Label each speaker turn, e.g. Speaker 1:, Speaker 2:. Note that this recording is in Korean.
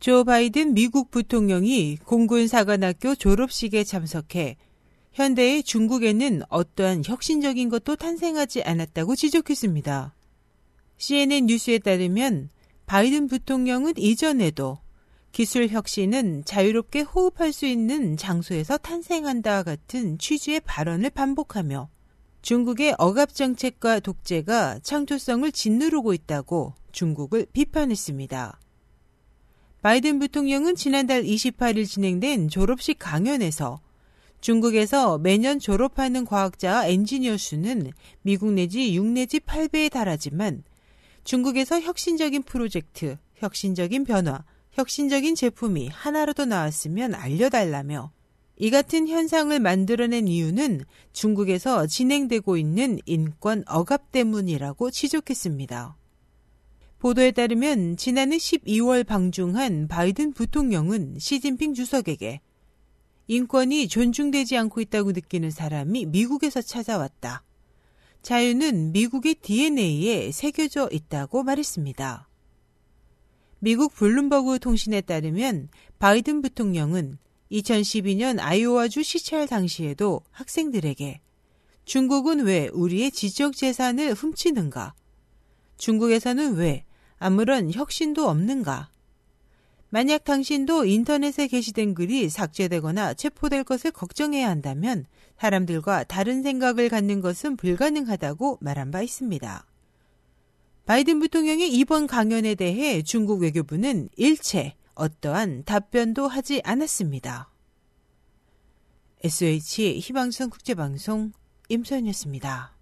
Speaker 1: 조 바이든 미국 부통령이 공군 사관학교 졸업식에 참석해 현대의 중국에는 어떠한 혁신적인 것도 탄생하지 않았다고 지적했습니다. CNN 뉴스에 따르면 바이든 부통령은 이전에도 기술 혁신은 자유롭게 호흡할 수 있는 장소에서 탄생한다 같은 취지의 발언을 반복하며 중국의 억압 정책과 독재가 창조성을 짓누르고 있다고 중국을 비판했습니다. 바이든 부통령은 지난달 28일 진행된 졸업식 강연에서 중국에서 매년 졸업하는 과학자와 엔지니어 수는 미국 내지 6 내지 8배에 달하지만 중국에서 혁신적인 프로젝트, 혁신적인 변화, 혁신적인 제품이 하나라도 나왔으면 알려달라며 이 같은 현상을 만들어낸 이유는 중국에서 진행되고 있는 인권 억압 때문이라고 지적했습니다. 보도에 따르면 지난해 12월 방중한 바이든 부통령은 시진핑 주석에게 인권이 존중되지 않고 있다고 느끼는 사람이 미국에서 찾아왔다. 자유는 미국의 DNA에 새겨져 있다고 말했습니다. 미국 블룸버그 통신에 따르면 바이든 부통령은 2012년 아이오와주 시찰 당시에도 학생들에게 중국은 왜 우리의 지적 재산을 훔치는가? 중국에서는 왜 아무런 혁신도 없는가? 만약 당신도 인터넷에 게시된 글이 삭제되거나 체포될 것을 걱정해야 한다면 사람들과 다른 생각을 갖는 것은 불가능하다고 말한 바 있습니다. 바이든 부통령의 이번 강연에 대해 중국 외교부는 일체 어떠한 답변도 하지 않았습니다. SH 희망성 국제방송 임소연이었습니다.